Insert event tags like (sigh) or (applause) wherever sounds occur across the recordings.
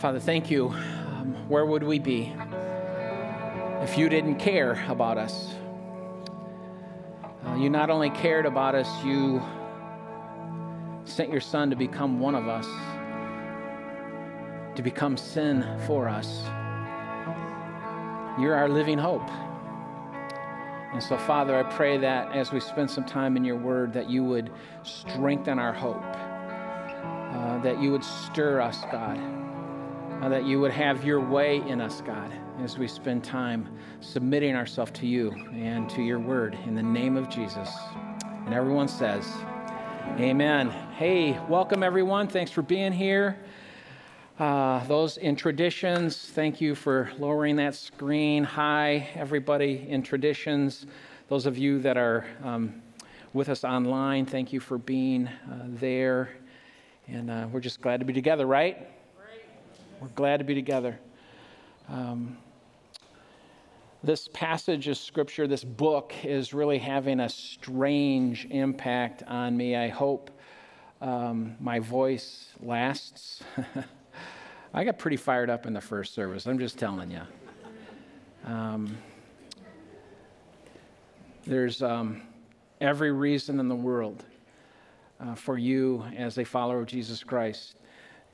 Father, thank you. Um, where would we be if you didn't care about us? Uh, you not only cared about us, you sent your Son to become one of us, to become sin for us. You're our living hope. And so, Father, I pray that as we spend some time in your word, that you would strengthen our hope, uh, that you would stir us, God uh, that you would have your way in us, God, as we spend time submitting ourselves to you and to your word in the name of Jesus. And everyone says, Amen. Hey, welcome everyone. Thanks for being here. Uh, those in traditions, thank you for lowering that screen. Hi, everybody in traditions. Those of you that are um, with us online, thank you for being uh, there. And uh, we're just glad to be together, right? We're glad to be together. Um, this passage of scripture, this book, is really having a strange impact on me. I hope um, my voice lasts. (laughs) I got pretty fired up in the first service, I'm just telling you. Um, there's um, every reason in the world uh, for you, as a follower of Jesus Christ,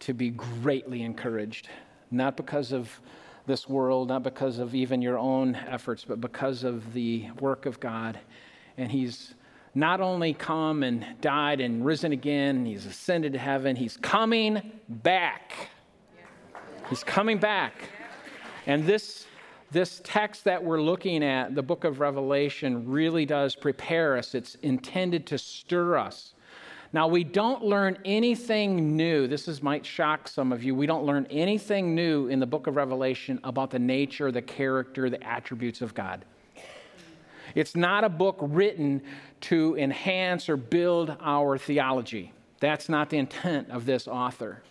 to be greatly encouraged, not because of this world, not because of even your own efforts, but because of the work of God. And He's not only come and died and risen again, He's ascended to heaven, He's coming back. He's coming back. And this, this text that we're looking at, the book of Revelation, really does prepare us. It's intended to stir us now, we don't learn anything new. This is, might shock some of you. We don't learn anything new in the book of Revelation about the nature, the character, the attributes of God. It's not a book written to enhance or build our theology. That's not the intent of this author.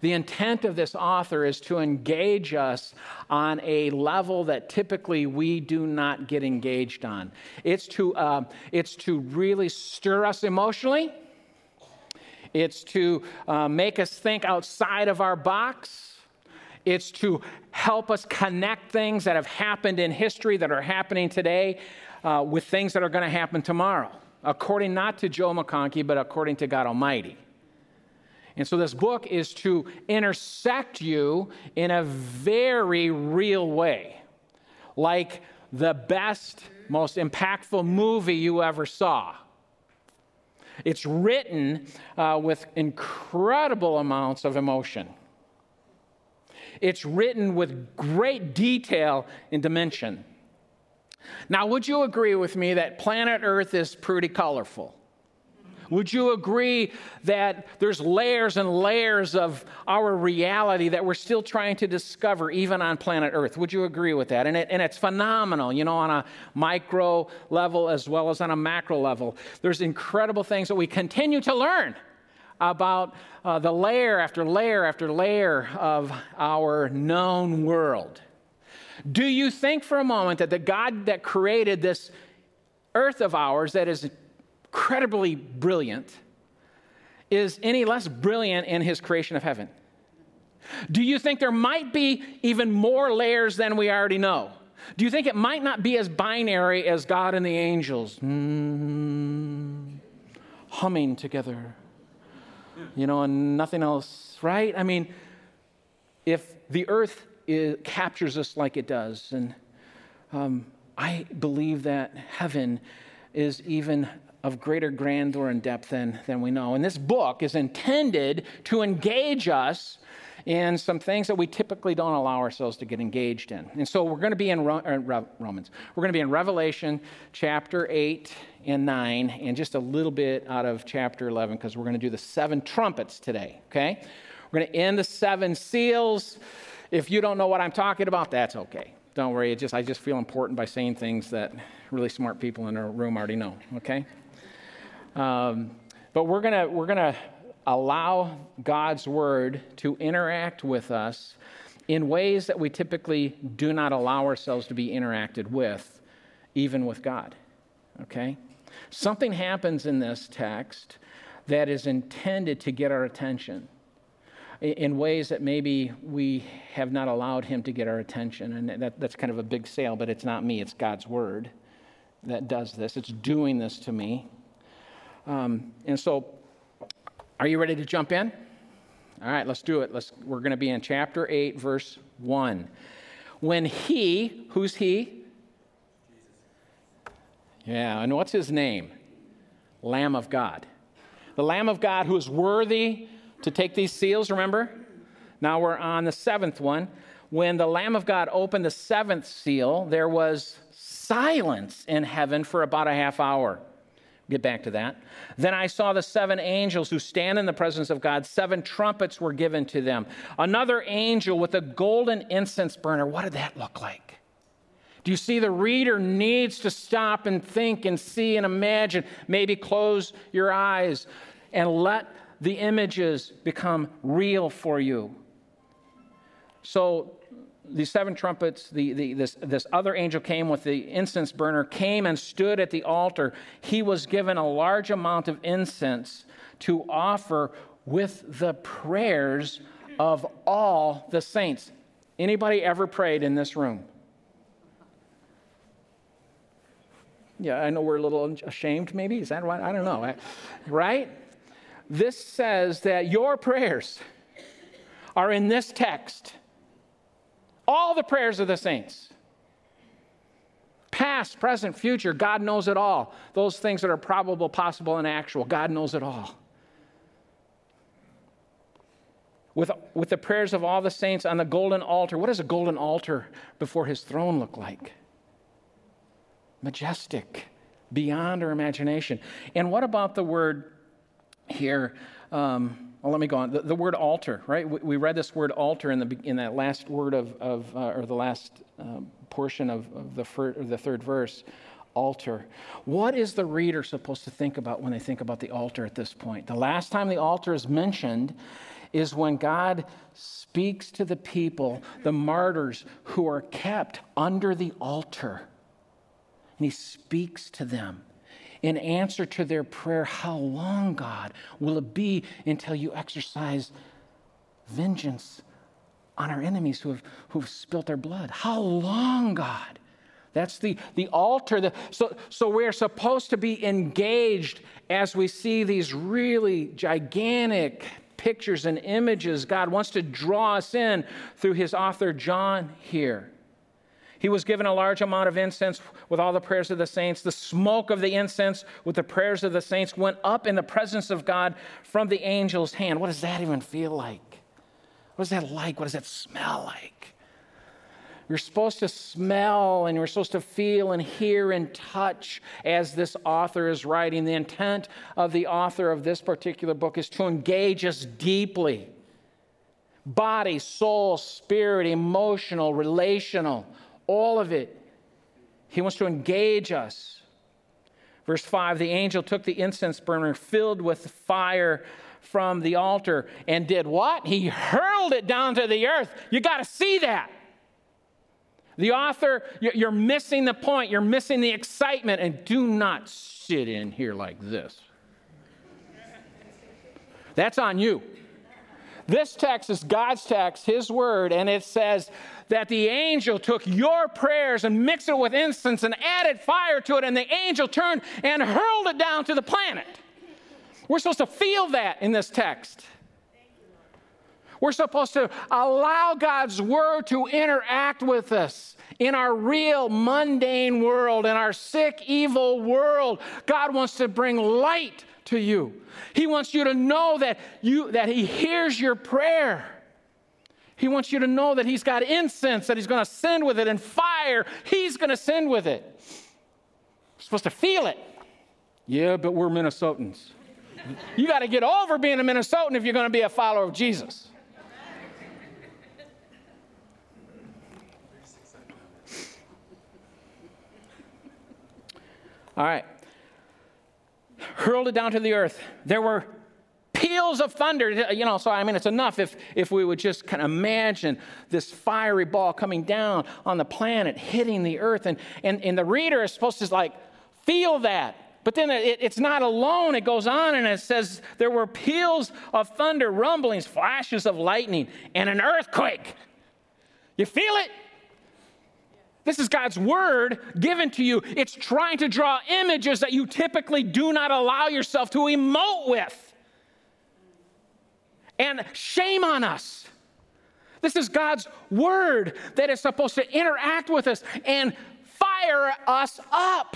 The intent of this author is to engage us on a level that typically we do not get engaged on. It's to, uh, it's to really stir us emotionally, it's to uh, make us think outside of our box. It's to help us connect things that have happened in history that are happening today uh, with things that are going to happen tomorrow, according not to Joe McConkie, but according to God Almighty. And so this book is to intersect you in a very real way, like the best, most impactful movie you ever saw. It's written uh, with incredible amounts of emotion. It's written with great detail and dimension. Now, would you agree with me that planet Earth is pretty colorful? Would you agree that there's layers and layers of our reality that we're still trying to discover, even on planet Earth? Would you agree with that? And, it, and it's phenomenal, you know, on a micro level as well as on a macro level. There's incredible things that we continue to learn about uh, the layer after layer after layer of our known world. Do you think for a moment that the God that created this earth of ours that is incredibly brilliant, is any less brilliant in his creation of heaven? Do you think there might be even more layers than we already know? Do you think it might not be as binary as God and the angels mm, humming together? You know, and nothing else, right? I mean, if the earth is, captures us like it does, and um, I believe that heaven is even of greater grandeur and depth than, than we know. And this book is intended to engage us in some things that we typically don't allow ourselves to get engaged in. And so we're going to be in Ro- uh, Romans. We're going to be in Revelation chapter 8 and 9, and just a little bit out of chapter 11, because we're going to do the seven trumpets today, okay? We're going to end the seven seals. If you don't know what I'm talking about, that's okay. Don't worry. It just I just feel important by saying things that really smart people in our room already know, okay? Um, but we're going we're to allow God's word to interact with us in ways that we typically do not allow ourselves to be interacted with, even with God. Okay? Something happens in this text that is intended to get our attention. in ways that maybe we have not allowed him to get our attention. And that, that's kind of a big sale, but it's not me, it's God's word that does this. It's doing this to me. Um, and so, are you ready to jump in? All right, let's do it. Let's, we're going to be in chapter 8, verse 1. When he, who's he? Yeah, and what's his name? Lamb of God. The Lamb of God who is worthy to take these seals, remember? Now we're on the seventh one. When the Lamb of God opened the seventh seal, there was silence in heaven for about a half hour. Get back to that. Then I saw the seven angels who stand in the presence of God. Seven trumpets were given to them. Another angel with a golden incense burner. What did that look like? Do you see the reader needs to stop and think and see and imagine? Maybe close your eyes and let the images become real for you. So, the seven trumpets, the, the, this, this other angel came with the incense burner, came and stood at the altar. He was given a large amount of incense to offer with the prayers of all the saints. Anybody ever prayed in this room? Yeah, I know we're a little ashamed, maybe. Is that right? I don't know. Right? This says that your prayers are in this text. All the prayers of the saints. Past, present, future, God knows it all. Those things that are probable, possible, and actual, God knows it all. With, with the prayers of all the saints on the golden altar. What does a golden altar before his throne look like? majestic, beyond our imagination. And what about the word here? Um, well, let me go on. The, the word altar, right? We, we, read this word altar in, the, in that last word of, of uh, or the last uh, portion of, of the, fir- the third verse altar. What is the reader supposed to think about when they think about the altar at this point? The last time the altar is mentioned is when God speaks to the people, the martyrs who are kept under the altar and he speaks to them in answer to their prayer How long, God, will it be until you exercise vengeance on our enemies who have, who have spilt their blood? How long, God? That's the, the altar. The, so, so we're supposed to be engaged as we see these really gigantic pictures and images. God wants to draw us in through his author, John, here. He was given a large amount of incense with all the prayers of the saints. The smoke of the incense with the prayers of the saints went up in the presence of God from the angel's hand. What does that even feel like? What is that like? What does that smell like? You're supposed to smell and you're supposed to feel and hear and touch as this author is writing. The intent of the author of this particular book is to engage us deeply body, soul, spirit, emotional, relational all of it. He wants to engage us. Verse 5 the angel took the incense burner filled with fire from the altar and did what? He hurled it down to the earth. You got to see that. The author, you're missing the point, you're missing the excitement, and do not sit in here like this. That's on you. This text is God's text, His word, and it says that the angel took your prayers and mixed it with incense and added fire to it, and the angel turned and hurled it down to the planet. We're supposed to feel that in this text. We're supposed to allow God's word to interact with us in our real mundane world, in our sick, evil world. God wants to bring light to you. He wants you to know that you that he hears your prayer. He wants you to know that He's got incense, that He's going to send with it, and fire, He's going to send with it. You're supposed to feel it. Yeah, but we're Minnesotans. you got to get over being a Minnesotan if you're going to be a follower of Jesus. All right. Hurled it down to the earth. There were peals of thunder. You know, so I mean, it's enough if, if we would just kind of imagine this fiery ball coming down on the planet, hitting the earth. And, and, and the reader is supposed to like feel that. But then it, it's not alone. It goes on and it says there were peals of thunder, rumblings, flashes of lightning, and an earthquake. You feel it? This is God's word given to you. It's trying to draw images that you typically do not allow yourself to emote with. And shame on us. This is God's word that is supposed to interact with us and fire us up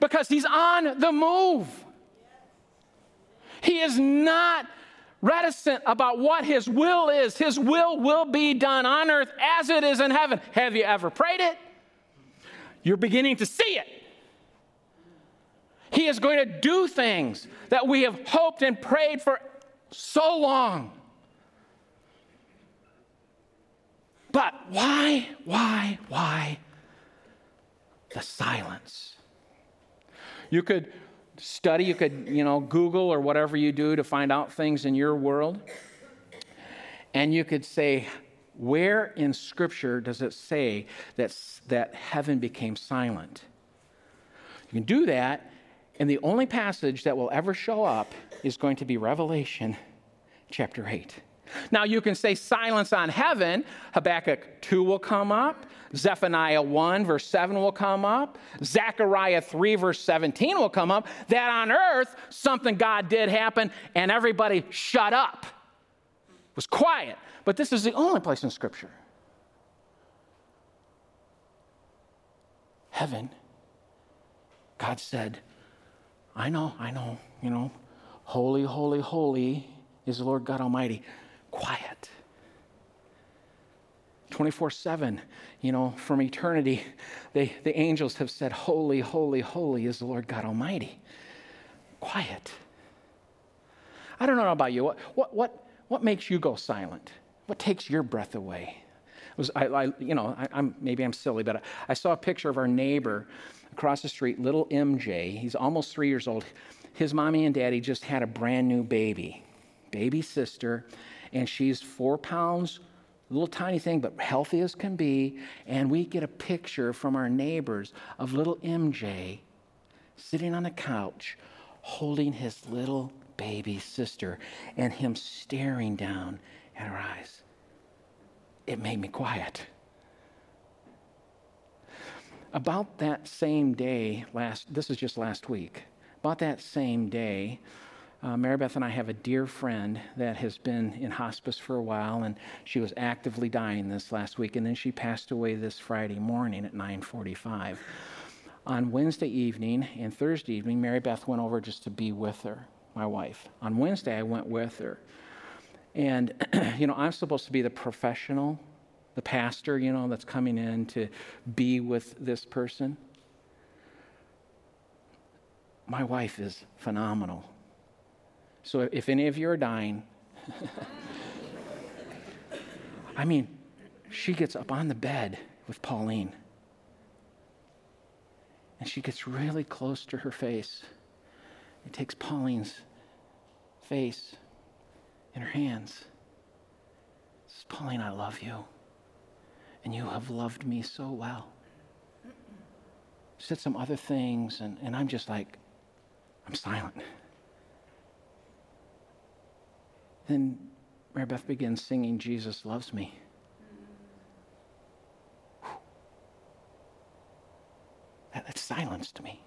because He's on the move. He is not reticent about what His will is. His will will be done on earth as it is in heaven. Have you ever prayed it? You're beginning to see it. He is going to do things that we have hoped and prayed for so long. But why, why, why the silence? You could study, you could, you know, Google or whatever you do to find out things in your world. And you could say, where in Scripture does it say that, that heaven became silent? You can do that, and the only passage that will ever show up is going to be Revelation chapter 8. Now, you can say silence on heaven. Habakkuk 2 will come up. Zephaniah 1, verse 7 will come up. Zechariah 3, verse 17 will come up. That on earth, something God did happen and everybody shut up, it was quiet. But this is the only place in Scripture. Heaven, God said, I know, I know, you know, holy, holy, holy is the Lord God Almighty. Quiet. 24 7, you know, from eternity, they, the angels have said, Holy, holy, holy is the Lord God Almighty. Quiet. I don't know about you. What, what, what, what makes you go silent? What takes your breath away? was, I, I you know, I, am maybe I'm silly, but I, I saw a picture of our neighbor across the street, little MJ. He's almost three years old. His mommy and daddy just had a brand new baby, baby sister, and she's four pounds little tiny thing, but healthy as can be. And we get a picture from our neighbors of little MJ sitting on a couch holding his little baby sister and him staring down at her eyes. It made me quiet. About that same day, last this is just last week. About that same day, uh, Mary Beth and I have a dear friend that has been in hospice for a while, and she was actively dying this last week, and then she passed away this Friday morning at 9:45. On Wednesday evening and Thursday evening, Mary Beth went over just to be with her, my wife. On Wednesday, I went with her, and (clears throat) you know I'm supposed to be the professional, the pastor, you know, that's coming in to be with this person. My wife is phenomenal so if any of you are dying, (laughs) I mean, she gets up on the bed with Pauline. And she gets really close to her face. It takes Pauline's face in her hands. Says, Pauline, I love you. And you have loved me so well. Said some other things, and, and I'm just like, I'm silent. Then Mary Beth begins singing, Jesus Loves Me. That, that silenced me.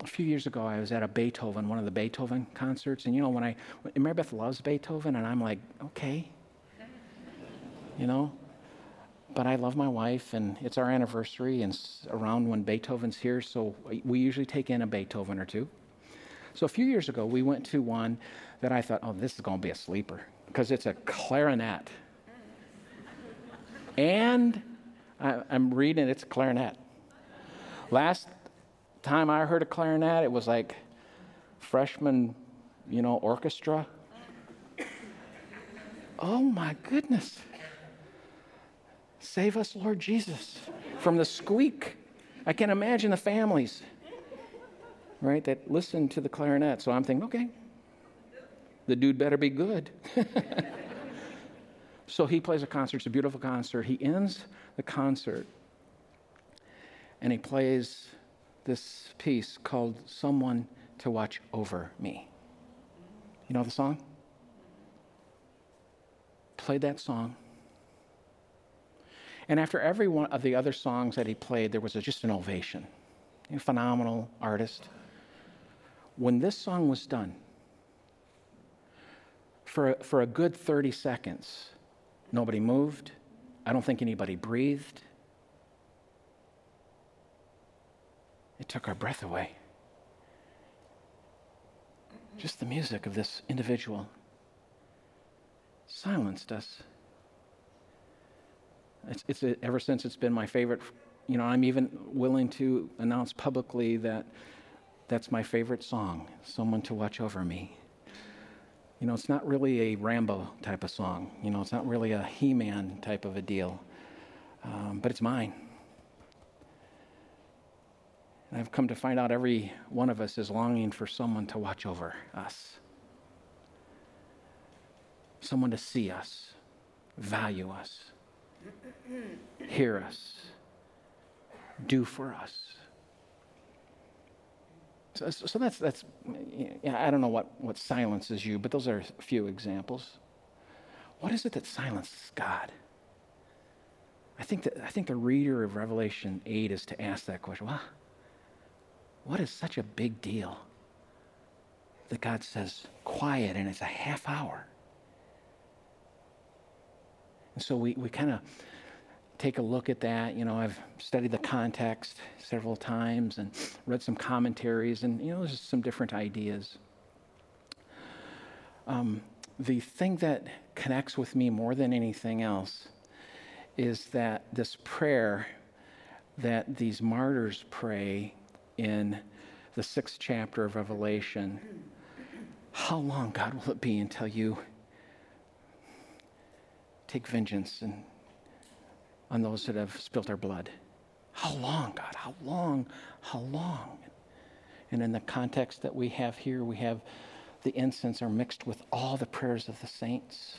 A few years ago, I was at a Beethoven, one of the Beethoven concerts, and you know, when I, Mary Beth loves Beethoven, and I'm like, okay, you know, but I love my wife, and it's our anniversary, and around when Beethoven's here, so we usually take in a Beethoven or two. So a few years ago, we went to one that I thought, oh, this is going to be a sleeper because it's a clarinet. and I, am reading it's a clarinet. Last time I heard a clarinet, it was like freshman, you know, orchestra. Oh my goodness. Save us, Lord Jesus, from the squeak. I can imagine the families right, that listen to the clarinet. So I'm thinking, okay, the dude better be good. (laughs) so he plays a concert. It's a beautiful concert. He ends the concert and he plays this piece called Someone to Watch Over Me. You know the song? Played that song. And after every one of the other songs that he played, there was a, just an ovation. A phenomenal artist. When this song was done, for, for a good 30 seconds, nobody moved. I don't think anybody breathed. It took our breath away. Just the music of this individual silenced us. It's, it's ever since it's been my favorite. You know, I'm even willing to announce publicly that that's my favorite song, Someone to Watch Over Me. You know, it's not really a Rambo type of song. You know, it's not really a He Man type of a deal, um, but it's mine. And I've come to find out every one of us is longing for someone to watch over us, someone to see us, value us, hear us, do for us. So, so that's, that's yeah, I don't know what, what silences you, but those are a few examples. What is it that silences God? I think, that, I think the reader of Revelation 8 is to ask that question. Well, what is such a big deal that God says, quiet, and it's a half hour? So we, we kind of take a look at that. You know, I've studied the context several times and read some commentaries, and, you know, there's some different ideas. Um, the thing that connects with me more than anything else is that this prayer that these martyrs pray in the sixth chapter of Revelation. How long, God, will it be until you take vengeance and, on those that have spilt our blood? How long, God? How long? How long? And in the context that we have here, we have the incense are mixed with all the prayers of the saints.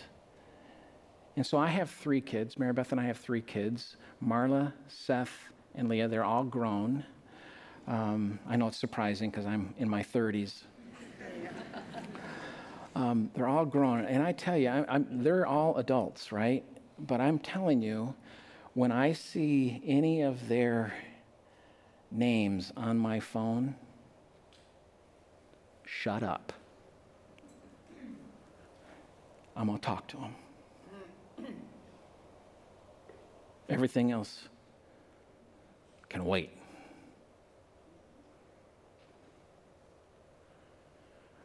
And so I have three kids. Mary Beth and I have three kids Marla, Seth, and Leah. They're all grown. Um, I know it's surprising because I'm in my 30s. Um, they're all grown. And I tell you, I, they're all adults, right? But I'm telling you, when I see any of their names on my phone, shut up. I'm going to talk to them. Everything else can wait.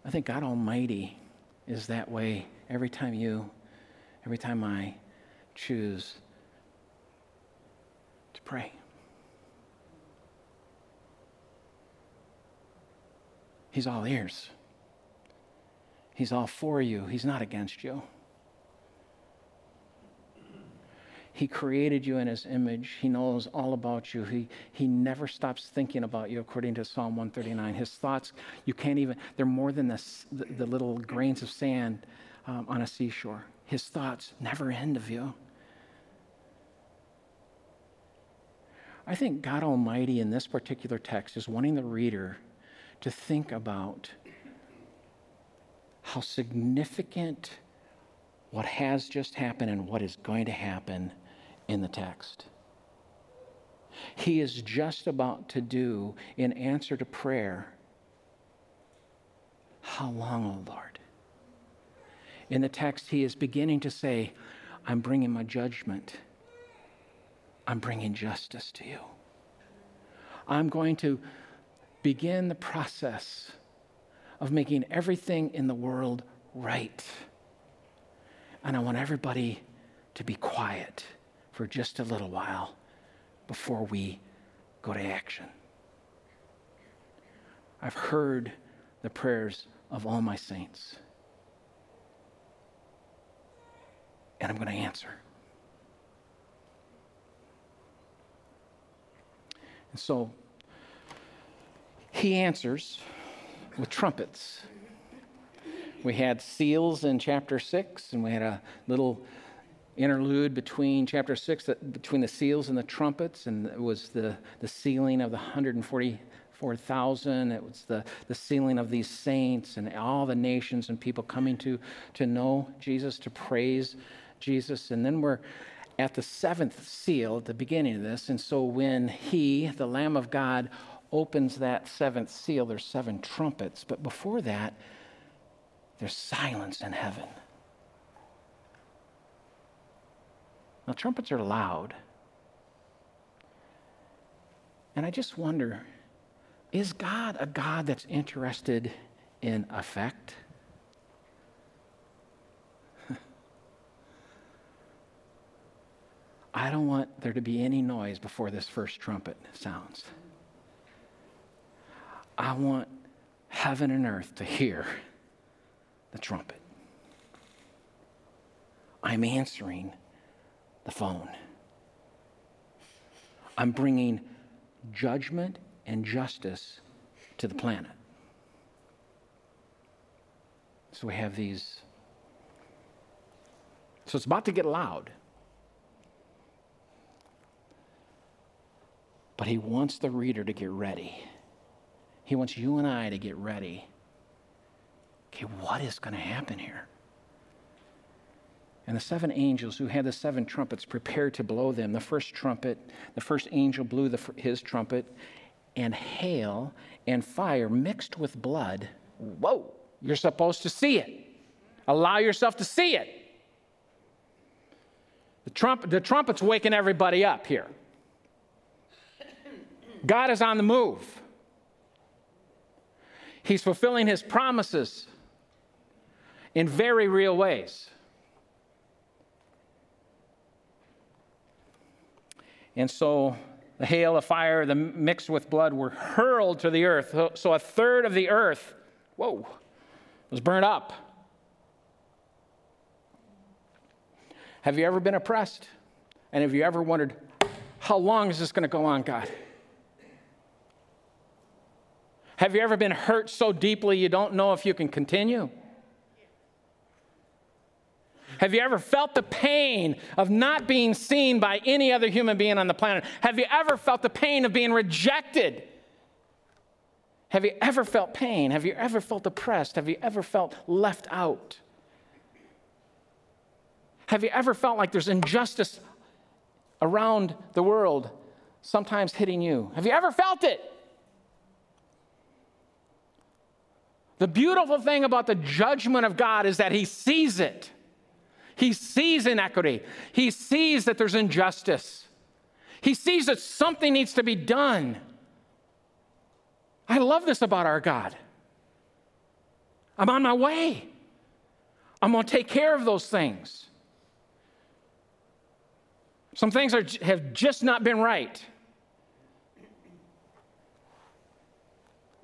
I think God Almighty is that way every time you, every time I choose to pray. He's all ears. He's all for you. He's not against you. He created you in His image. He knows all about you. He, he never stops thinking about you, according to Psalm 139. His thoughts, you can't even, they're more than the, the, the little grains of sand um, on a seashore. His thoughts never end of you. I think God Almighty in this particular text is wanting the reader to think about how significant what has just happened and what is going to happen in the text. He is just about to do in answer to prayer. How long, O Lord? In the text, he is beginning to say, I'm bringing my judgment. I'm bringing justice to you. I'm going to begin the process of making everything in the world right. And I want everybody to be quiet for just a little while before we go to action. I've heard the prayers of all my saints, and I'm going to answer. And so he answers with trumpets. We had seals in chapter 6, and we had a little interlude between chapter 6, between the seals and the trumpets, and it was the, the sealing of the 144,000 It was the, the sealing of these saints and all the nations and people coming to, to know Jesus, to praise Jesus. And then we're at the seventh seal at the beginning of this. And so when he, the Lamb of God, opens that seventh seal, there's seven trumpets. But before that, there's silence in heaven. Now, trumpets are loud. And I just wonder is God a God that's interested in effect? (laughs) I don't want there to be any noise before this first trumpet sounds. I want heaven and earth to hear the trumpet. I'm answering the phone. I'm bringing judgment and justice to the planet. So we have these. So it's about to get loud. But he wants the reader to get ready. He wants you and I to get ready. Okay, what is going to happen here? And the seven angels who had the seven trumpets prepared to blow them. The first trumpet, the first angel blew the, his trumpet, and hail and fire mixed with blood. Whoa, you're supposed to see it. Allow yourself to see it. The, trump, the trumpet's waking everybody up here. God is on the move. He's fulfilling his promises in very real ways. And so the hail, the fire, the mixed with blood were hurled to the earth. So a third of the earth, whoa, was burned up. Have you ever been oppressed? And have you ever wondered, how long is this going to go on, God? Have you ever been hurt so deeply you don't know if you can continue? Have you ever felt the pain of not being seen by any other human being on the planet? Have you ever felt the pain of being rejected? Have you ever felt pain? Have you ever felt oppressed? Have you ever felt left out? Have you ever felt like there's injustice around the world, sometimes hitting you? Have you ever felt it? The beautiful thing about the judgment of God is that He sees it. He sees inequity. He sees that there's injustice. He sees that something needs to be done. I love this about our God. I'm on my way. I'm going to take care of those things. Some things are, have just not been right.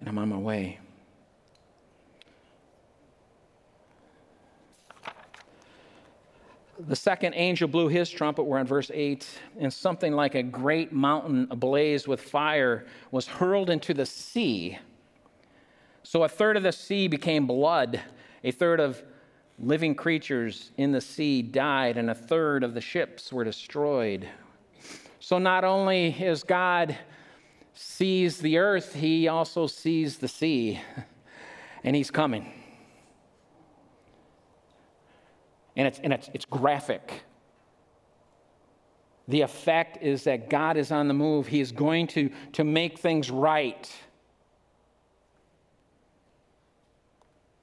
And I'm on my way. The second angel blew his trumpet, we're on verse 8, and something like a great mountain ablaze with fire was hurled into the sea. So a third of the sea became blood, a third of living creatures in the sea died, and a third of the ships were destroyed. So not only is God sees the earth, he also sees the sea, and he's coming. And it's, and it's, it's graphic. The effect is that God is on the move. He is going to, to make things right.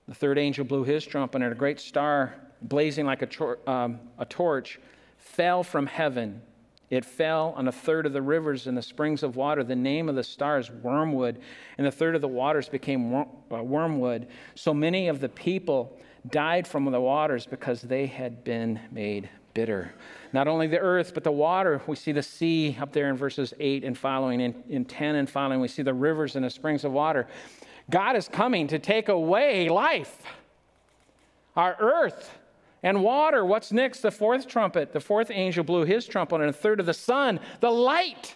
The third angel blew his trumpet, and a great star, blazing like a, tor- um, a torch, fell from heaven. It fell on a third of the rivers and the springs of water. The name of the star is wormwood, and the third of the waters became uh, wormwood. So many of the people died from the waters because they had been made bitter. Not only the earth, but the water. We see the sea up there in verses 8 and following, in, in 10 and following. We see the rivers and the springs of water. God is coming to take away life, our earth and water. What's next? The fourth trumpet. The fourth angel blew his trumpet, and a third of the sun, the light.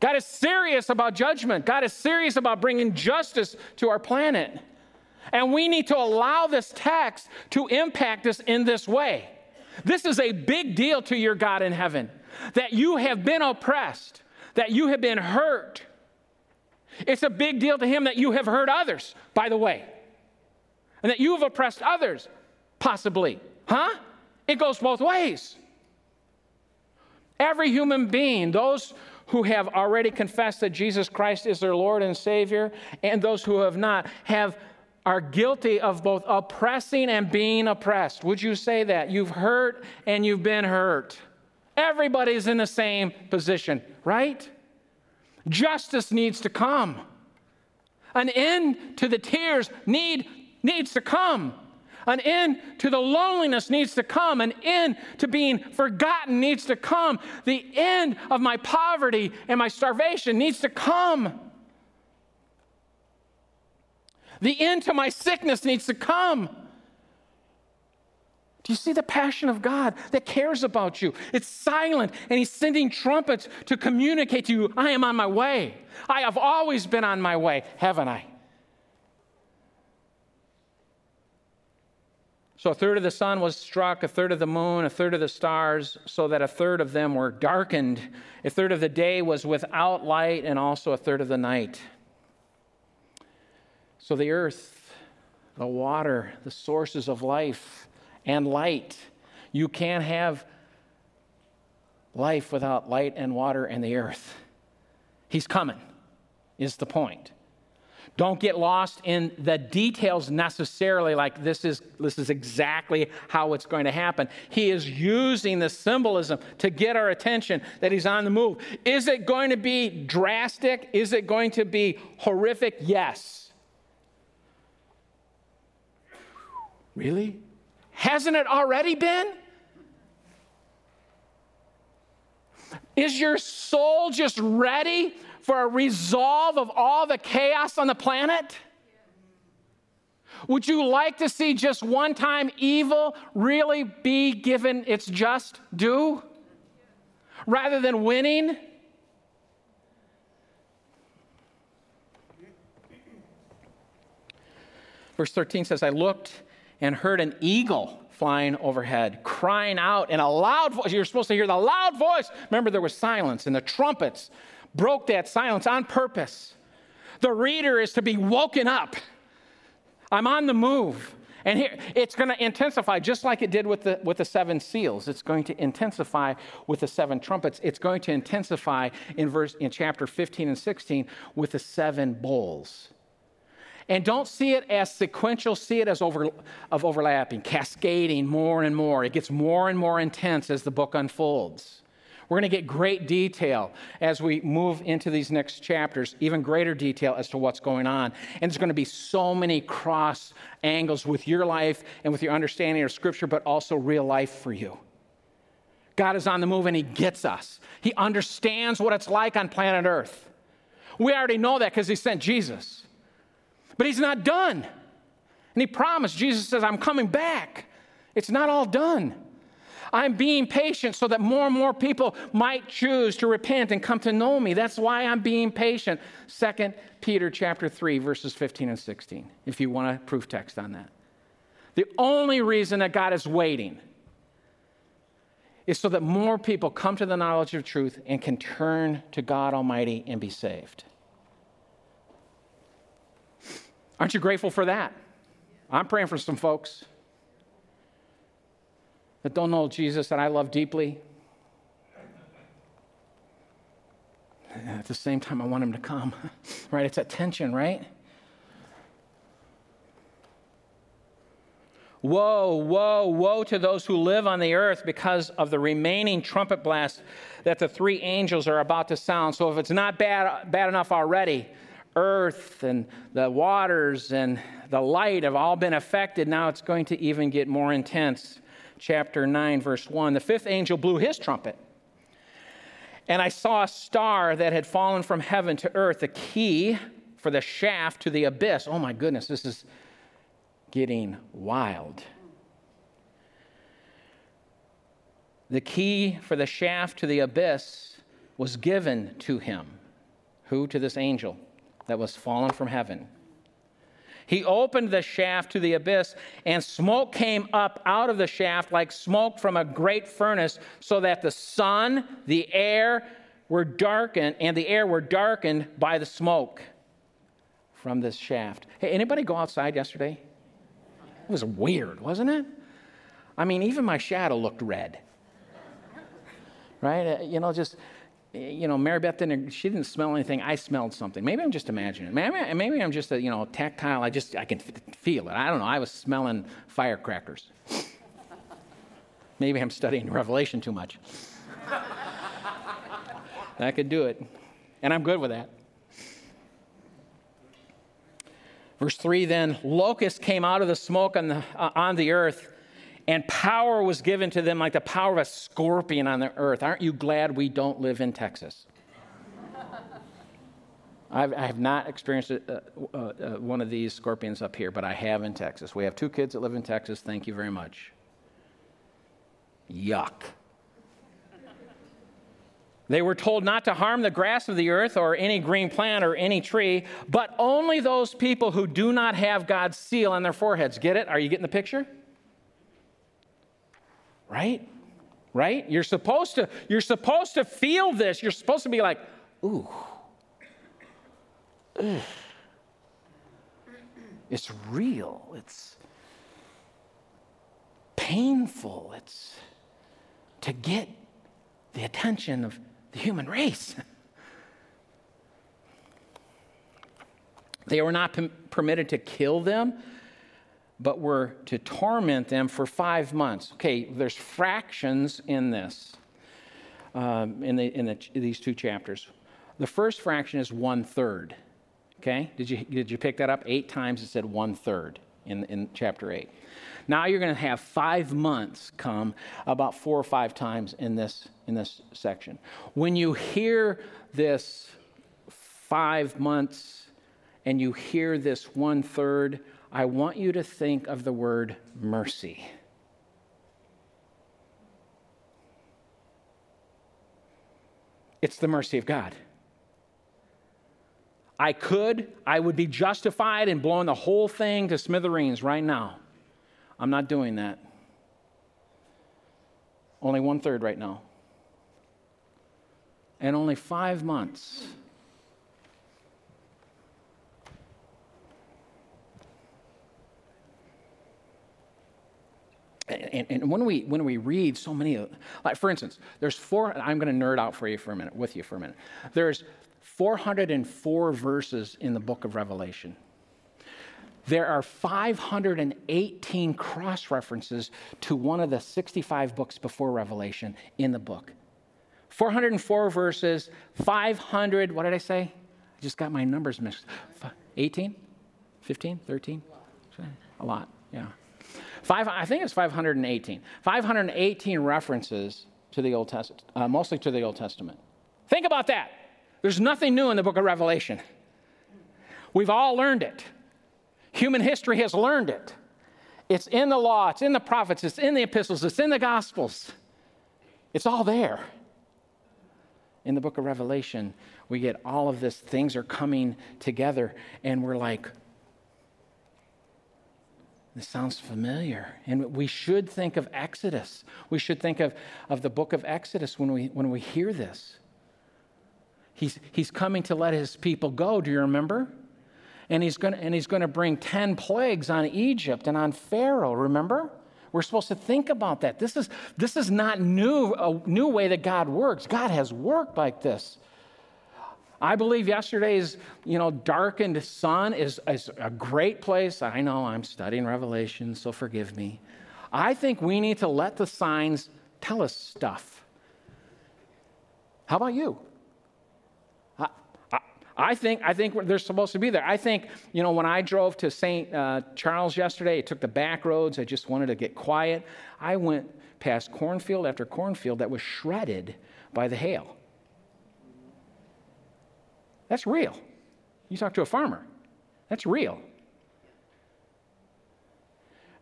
God is serious about judgment. God is serious about bringing justice to our planet. And we need to allow this text to impact us in this way. This is a big deal to your God in heaven that you have been oppressed, that you have been hurt. It's a big deal to him that you have hurt others, by the way, and that you have oppressed others, possibly. Huh? It goes both ways. Every human being, those who have already confessed that Jesus Christ is their Lord and Savior, and those who have not, have are guilty of both oppressing and being oppressed. Would you say that? You've hurt and you've been hurt. Everybody's in the same position, right? Justice needs to come. An end to the tears need, needs to come. An end to the loneliness needs to come. An end to being forgotten needs to come. The end of my poverty and my starvation needs to come. The end to my sickness needs to come. Do you see the passion of God that cares about you? It's silent, and He's sending trumpets to communicate to you I am on my way. I have always been on my way, haven't I? So a third of the sun was struck, a third of the moon, a third of the stars, so that a third of them were darkened. A third of the day was without light, and also a third of the night. So the earth, the water, the sources of life, and light. You can't have life without light and water and the earth. He's coming, is the point. Don't get lost in the details necessarily, like this is, this is exactly how it's going to happen. He is using the symbolism to get our attention that he's on the move. Is it going to be drastic? Is it going to be horrific? Yes. Really? Hasn't it already been? Is your soul just ready for a resolve of all the chaos on the planet? Would you like to see just one time evil really be given its just due rather than winning? Verse 13 says, I looked and heard an eagle flying overhead, crying out in a loud voice. You're supposed to hear the loud voice. Remember, there was silence, and the trumpets broke that silence on purpose. The reader is to be woken up. I'm on the move. And here, it's going to intensify just like it did with the, with the seven seals. It's going to intensify with the seven trumpets. It's going to intensify in, verse, in chapter 15 and 16 with the seven bowls. And don't see it as sequential, see it as over, of overlapping, cascading more and more. It gets more and more intense as the book unfolds. We're going to get great detail as we move into these next chapters, even greater detail as to what's going on. And there's going to be so many cross angles with your life and with your understanding of Scripture, but also real life for you. God is on the move and He gets us. He understands what it's like on planet Earth. We already know that because He sent Jesus. But He's not done. And He promised, Jesus says, I'm coming back. It's not all done. I'm being patient so that more and more people might choose to repent and come to know me. That's why I'm being patient. Second Peter chapter 3 verses 15 and 16. If you want a proof text on that. The only reason that God is waiting is so that more people come to the knowledge of truth and can turn to God Almighty and be saved. Aren't you grateful for that? I'm praying for some folks that don't know Jesus that I love deeply. At the same time, I want him to come, (laughs) right? It's that tension, right? Woe, woe, woe to those who live on the earth because of the remaining trumpet blast that the three angels are about to sound. So, if it's not bad, bad enough already, earth and the waters and the light have all been affected. Now it's going to even get more intense chapter 9, verse 1. The fifth angel blew his trumpet. And I saw a star that had fallen from heaven to earth, the key for the shaft to the abyss. Oh my goodness, this is getting wild. The key for the shaft to the abyss was given to him. Who? To this angel that was fallen from heaven. He opened the shaft to the abyss, and smoke came up out of the shaft like smoke from a great furnace, so that the sun, the air were darkened, and the air were darkened by the smoke. from this shaft. Hey, anybody go outside yesterday? It was weird, wasn't it? I mean, even my shadow looked red. Right? Uh, you know, just, you know, Mary Beth didn't, she didn't smell anything. I smelled something. Maybe I'm just imagining. Maybe, maybe I'm just a, you know, tactile. I just, I can feel it. I don't know. I was smelling firecrackers. maybe I'm studying Revelation too much. that could do it. And I'm good with that. Verse 3 then, locusts came out of the smoke on the, uh, on the earth, and power was given to them like the power of a scorpion on the earth. Aren't you glad we don't live in Texas? (laughs) I've, I have not experienced uh, uh, uh, one of these scorpions up here, but I have in Texas. We have two kids that live in Texas. Thank you very much. Yuck. They were told not to harm the grass of the earth or any green plant or any tree, but only those people who do not have God's seal on their foreheads. Get it? Are you getting the picture? Right? Right? You're supposed to you're supposed to feel this. You're supposed to be like, "Ooh. Ugh. It's real. It's painful. It's to get the attention of the human race. (laughs) They were not permitted to kill them, but were to torment them for five months. Okay, there's fractions in this, um, in, the, in the, these two chapters. The first fraction is one third. Okay, did you, did you pick that up? Eight times it said one third in, in chapter 8. Now you're going to have five months come about four or five times in this, in this section. When you hear this five months and you hear this one third, I want you to think of the word mercy. It's the mercy of God. I could, I would be justified in blowing the whole thing to smithereens right now. I'm not doing that. Only one third right now. And only five months. And, and, when we when we read so many, like for instance, there's four. I'm going to nerd out for you for a minute, with you for a minute. There's 404 verses in the book of Revelation. There are 518 cross references to one of the 65 books before Revelation in the book. 404 verses, 500, what did I say? I just got my numbers mixed. 18? 15? 13? A lot, yeah. Five, I think it's 518. 518 references to the Old Testament, uh, mostly to the Old Testament. Think about that. There's nothing new in the book of Revelation. We've all learned it. Human history has learned it. It's in the law, it's in the prophets, it's in the epistles, it's in the gospels. It's all there. In the book of Revelation, we get all of this, things are coming together, and we're like, this sounds familiar. And we should think of Exodus. We should think of, of the book of Exodus when we, when we hear this. He's, he's coming to let his people go. Do you remember? And he's gonna, and he's to bring 10 plagues on Egypt and on Pharaoh, remember? We're supposed to think about that. This is, this is not new, a new way that God works. God has worked like this. I believe yesterday's, you know, darkened sun is, is a great place. I know I'm studying Revelation, so forgive me. I think we need to let the signs tell us stuff. How about you? I think, I think they're supposed to be there. I think, you know, when I drove to St. Uh, Charles yesterday, I took the back roads. I just wanted to get quiet. I went past cornfield after cornfield that was shredded by the hail. That's real. You talk to a farmer, that's real.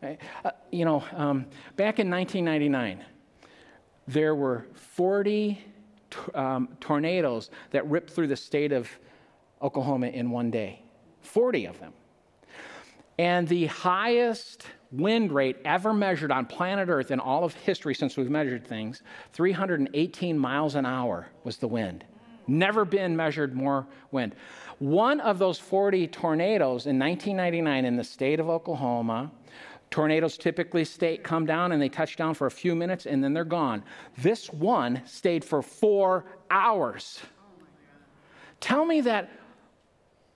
Uh, you know, um, back in 1999, there were 40 t- um, tornadoes that ripped through the state of Oklahoma in one day 40 of them. And the highest wind rate ever measured on planet Earth in all of history since we've measured things 318 miles an hour was the wind. Never been measured more wind. One of those 40 tornadoes in 1999 in the state of Oklahoma, tornadoes typically stay, come down and they touch down for a few minutes and then they're gone. This one stayed for four hours. Tell me that,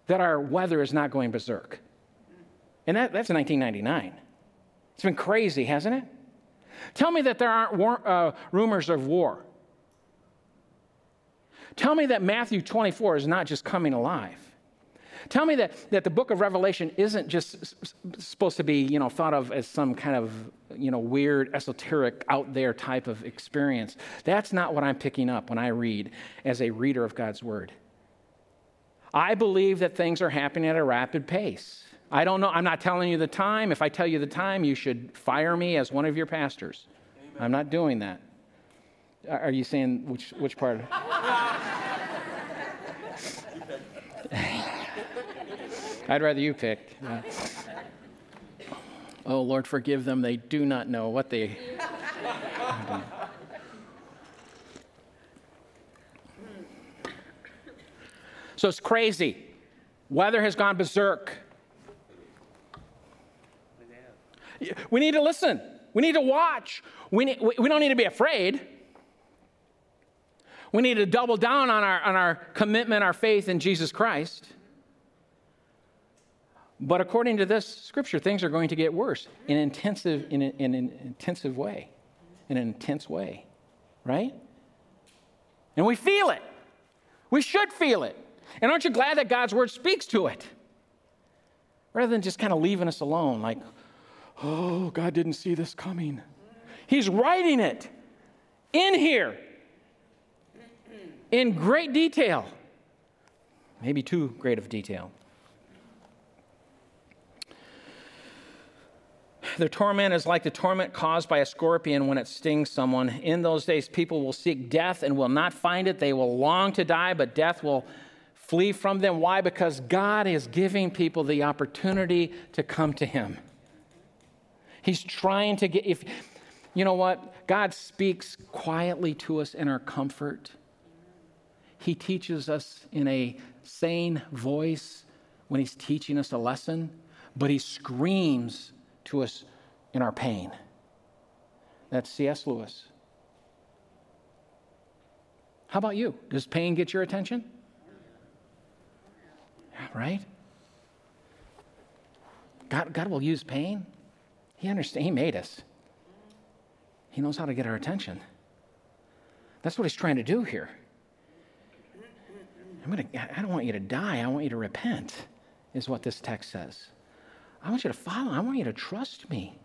that our weather is not going berserk. And that, that's 1999. It's been crazy, hasn't it? Tell me that there aren't war, uh, rumors of war. Tell me that Matthew 24 is not just coming alive. Tell me that, that the book of Revelation isn't just supposed to be, you know, thought of as some kind of, you know, weird, esoteric, out there type of experience. That's not what I'm picking up when I read as a reader of God's word. I believe that things are happening at a rapid pace. I don't know. I'm not telling you the time. If I tell you the time, you should fire me as one of your pastors. Amen. I'm not doing that. Are you saying which, which part? I'd rather you pick. Yeah. (laughs) Oh, Lord, forgive them. They do not know what they. (laughs) so it's crazy. Weather has gone berserk. We need to listen. We need to watch. We, need, we don't need to be afraid. We need to double down on our, on our commitment, our faith in Jesus Christ. But according to this scripture, things are going to get worse in, intensive, in, in an intensive way, in an intense way, right? And we feel it. We should feel it. And aren't you glad that God's word speaks to it? Rather than just kind of leaving us alone, like, oh, God didn't see this coming. He's writing it in here in great detail, maybe too great of detail. The torment is like the torment caused by a scorpion when it stings someone. In those days, people will seek death and will not find it. They will long to die, but death will flee from them. Why? Because God is giving people the opportunity to come to Him. He's trying to get, if, you know what? God speaks quietly to us in our comfort. He teaches us in a sane voice when He's teaching us a lesson, but He screams to us in our pain. That's C.S. Lewis. How about you? Does pain get your attention? Right? God, God will use pain. He understands. He made us. He knows how to get our attention. That's what he's trying to do here. I'm gonna, I don't want you to die. I want you to repent, is what this text says. I want you to follow. I want you to trust me.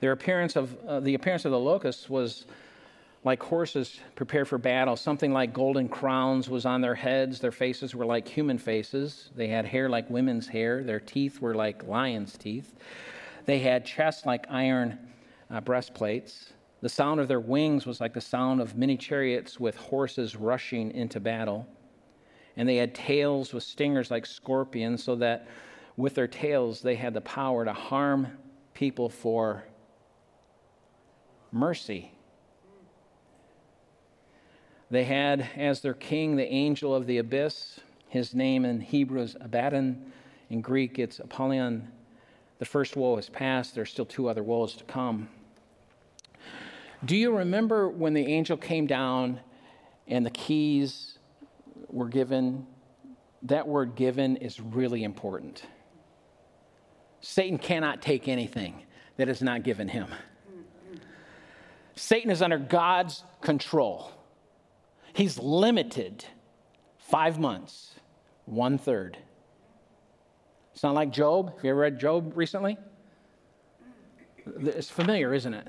Their appearance of, uh, the appearance of the locusts was like horses prepared for battle. Something like golden crowns was on their heads. Their faces were like human faces. They had hair like women's hair. Their teeth were like lions' teeth. They had chests like iron uh, breastplates. The sound of their wings was like the sound of many chariots with horses rushing into battle. And they had tails with stingers like scorpions, so that with their tails they had the power to harm people for mercy. They had as their king the angel of the abyss. His name in Hebrew is Abaddon. In Greek, it's Apollyon. The first woe has passed. There's still two other woes to come. Do you remember when the angel came down and the keys were given? That word given is really important. Satan cannot take anything that is not given him. Satan is under God's control. He's limited five months, one third. It's not like Job. Have you ever read Job recently? It's familiar, isn't it?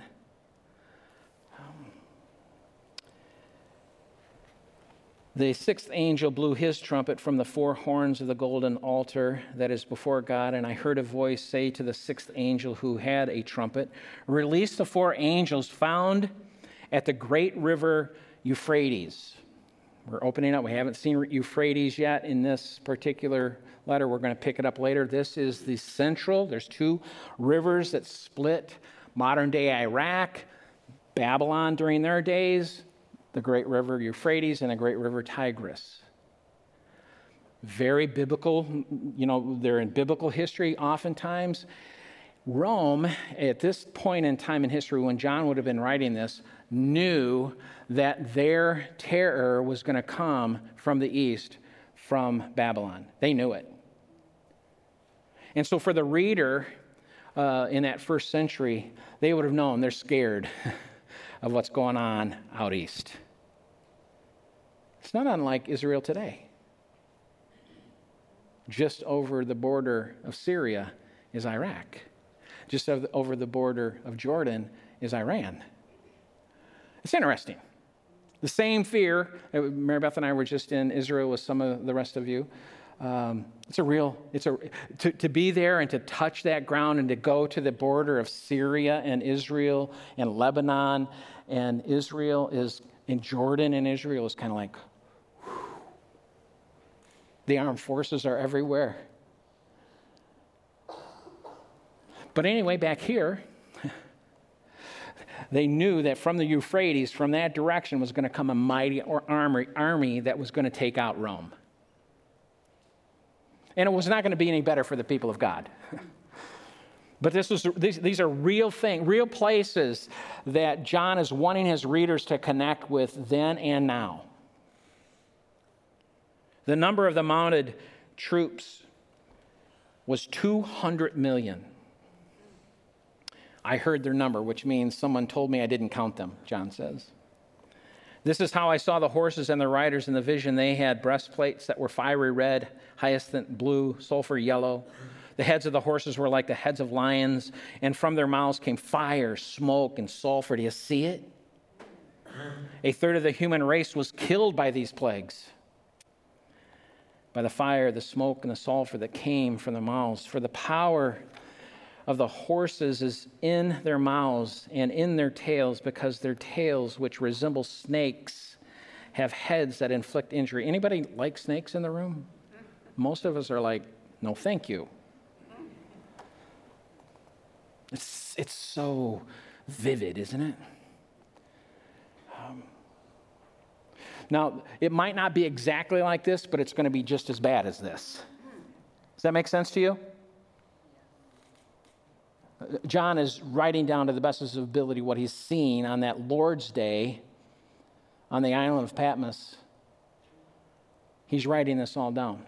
The sixth angel blew his trumpet from the four horns of the golden altar that is before God, and I heard a voice say to the sixth angel who had a trumpet, Release the four angels found at the great river Euphrates. We're opening up. We haven't seen Euphrates yet in this particular letter. We're going to pick it up later. This is the central, there's two rivers that split modern day Iraq, Babylon during their days, the great river Euphrates and the great river Tigris. Very biblical, you know, they're in biblical history oftentimes. Rome, at this point in time in history, when John would have been writing this, knew that their terror was going to come from the east, from Babylon. They knew it. And so, for the reader uh, in that first century, they would have known they're scared (laughs) of what's going on out east. It's not unlike Israel today. Just over the border of Syria is Iraq. Just over the border of Jordan is Iran. It's interesting. The same fear, Mary Beth and I were just in Israel with some of the rest of you. Um, it's a real, it's a, to, to be there and to touch that ground and to go to the border of Syria and Israel and Lebanon and Israel is, in Jordan and Israel is kind of like. The armed forces are everywhere. But anyway, back here, (laughs) they knew that from the Euphrates, from that direction, was going to come a mighty army, army that was going to take out Rome. And it was not going to be any better for the people of God. (laughs) but this was, these, these are real things, real places that John is wanting his readers to connect with then and now. The number of the mounted troops was 200 million. I heard their number, which means someone told me I didn't count them, John says. This is how I saw the horses and the riders in the vision. They had breastplates that were fiery red, hyacinth blue, sulfur yellow. The heads of the horses were like the heads of lions, and from their mouths came fire, smoke, and sulfur. Do you see it? A third of the human race was killed by these plagues by the fire, the smoke, and the sulfur that came from their mouths. For the power of the horses is in their mouths and in their tails, because their tails, which resemble snakes, have heads that inflict injury. Anybody like snakes in the room? Most of us are like, no, thank you. It's, it's so vivid, isn't it? Now, it might not be exactly like this, but it's going to be just as bad as this. Does that make sense to you? John is writing down to the best of his ability what he's seen on that Lord's Day on the island of Patmos. He's writing this all down.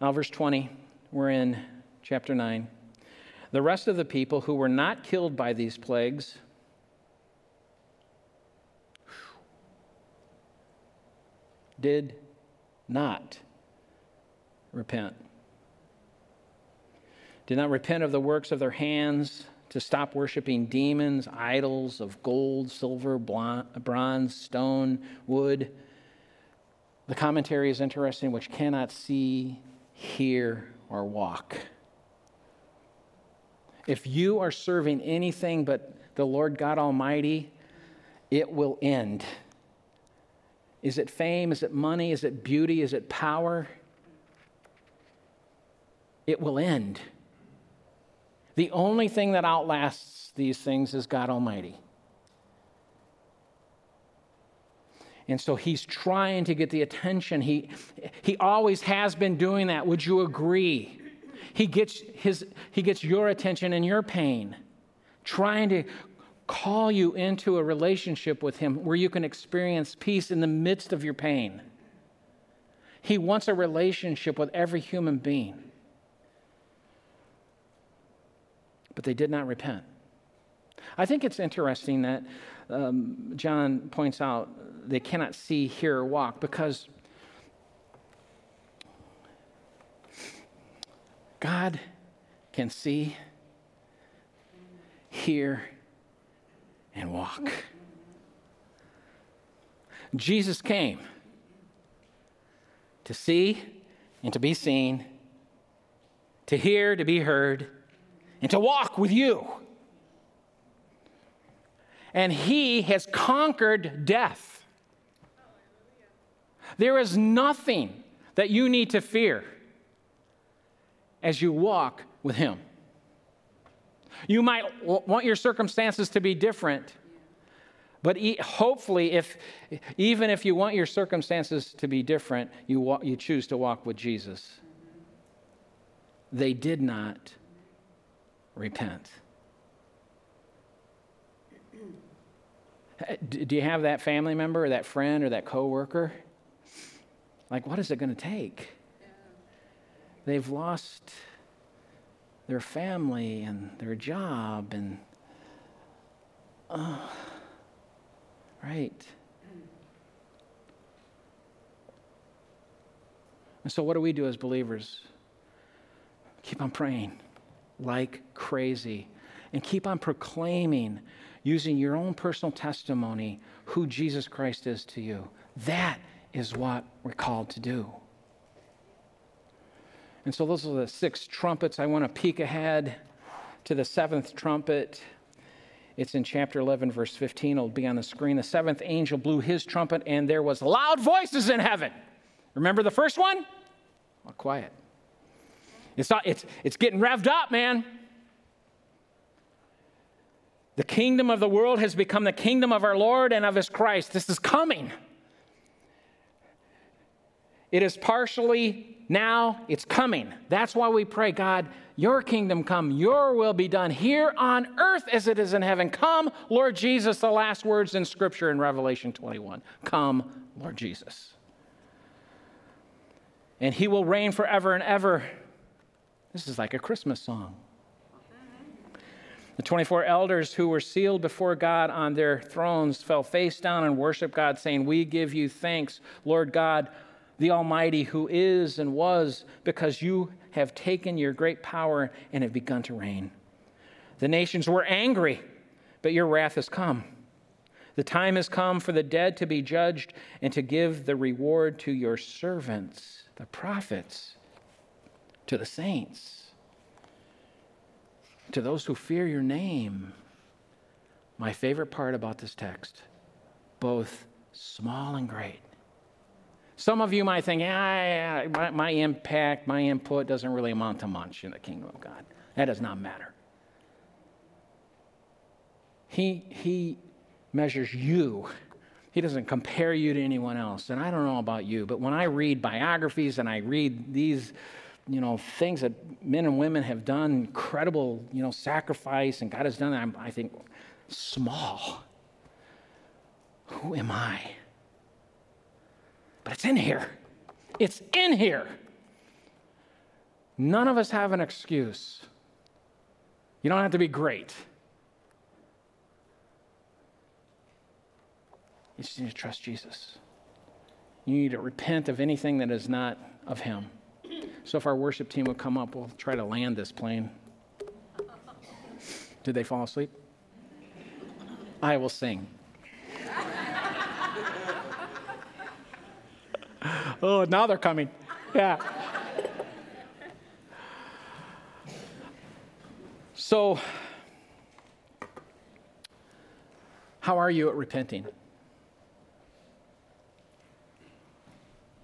Now, verse 20, we're in chapter 9. The rest of the people who were not killed by these plagues did not repent did not repent of the works of their hands to stop worshiping demons, idols of gold, silver, bronze, stone, wood. The commentary is interesting, which cannot see, hear, or walk. If you are serving anything but the Lord God Almighty, it will end. Is it fame? Is it money? Is it beauty? Is it power? It will end. The only thing that outlasts these things is God Almighty. And so he's trying to get the attention. He, he always has been doing that. Would you agree? He gets, his, he gets your attention and your pain, trying to call you into a relationship with him where you can experience peace in the midst of your pain. He wants a relationship with every human being. but they did not repent. I think it's interesting that um, John points out they cannot see, hear, or walk because God can see, hear, and walk. Jesus came to see and to be seen, to hear, to be heard and to walk with you. And he has conquered death. There is nothing that you need to fear as you walk with him. You might want your circumstances to be different. But hopefully, if, even if you want your circumstances to be different, you, walk, you choose to walk with Jesus. They did not repent. Do you have that family member or that friend or that coworker? Like, what is it going to take? They've lost their family and their job and. Uh, right. And so, what do we do as believers? Keep on praying like crazy and keep on proclaiming using your own personal testimony who Jesus Christ is to you. That is what we're called to do. And so, those are the six trumpets. I want to peek ahead to the seventh trumpet. It's in chapter 11, verse 15. It'll be on the screen. The seventh angel blew his trumpet, and there was loud voices in heaven. Remember the first one? Well, quiet. It's, not, it's, it's getting revved up, man. The kingdom of the world has become the kingdom of our Lord and of his Christ. This is coming. It is partially now, it's coming. That's why we pray, God, your kingdom come, your will be done here on earth as it is in heaven. Come, Lord Jesus, the last words in Scripture in Revelation 21. Come, Lord Jesus. And he will reign forever and ever. This is like a Christmas song. The 24 elders who were sealed before God on their thrones fell face down and worshiped God, saying, We give you thanks, Lord God, the Almighty, who is and was, because you have taken your great power and have begun to reign. The nations were angry, but your wrath has come. The time has come for the dead to be judged and to give the reward to your servants, the prophets, to the saints to those who fear your name. My favorite part about this text both small and great. Some of you might think, ah, yeah, my, impact, my input doesn't really amount to much in the kingdom of God. That does not matter. He, he measures you. He doesn't compare you to anyone else. And I don't know about you, but when I read biographies and I read these you know, things that men and women have done, incredible, you know, sacrifice, and God has done that, I think, small. Who am I? But it's in here. It's in here. None of us have an excuse. You don't have to be great. You just need to trust Jesus. You need to repent of anything that is not of Him. So if our worship team would come up, we'll try to land this plane. Did they fall asleep? I will sing. Oh, now they're coming. Yeah. So, how are you at repenting?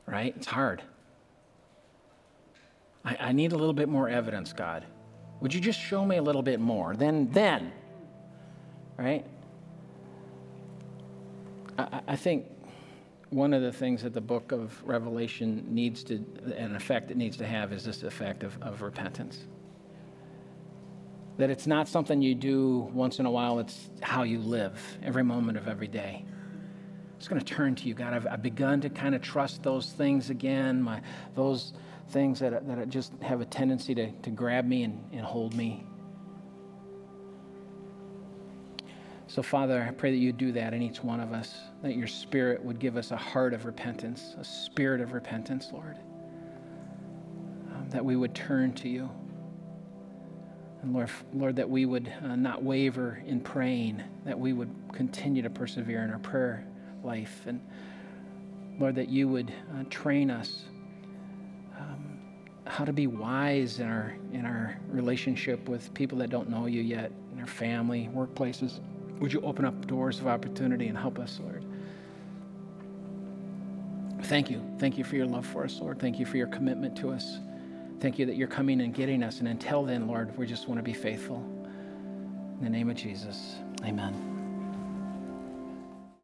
Right? It's hard. I, I need a little bit more evidence, God. Would you just show me a little bit more? Then, then, right? I, I think one of the things that the book of Revelation needs to, an effect it needs to have, is this effect of, of repentance. That it's not something you do once in a while, it's how you live every moment of every day. It's going to turn to you, God. I've, I've begun to kind of trust those things again, my, those things that, that just have a tendency to, to grab me and, and hold me. So, Father, I pray that you do that in each one of us, that your Spirit would give us a heart of repentance, a spirit of repentance, Lord, um, that we would turn to you. And Lord, Lord that we would uh, not waver in praying, that we would continue to persevere in our prayer life. And Lord, that you would uh, train us how to be wise in our in our relationship with people that don't know you yet, in our family, workplaces. Would you open up doors of opportunity and help us, Lord? Thank you. Thank you for your love for us, Lord. Thank you for your commitment to us. Thank you that you're coming and getting us. And until then, Lord, we just want to be faithful. In the name of Jesus, amen.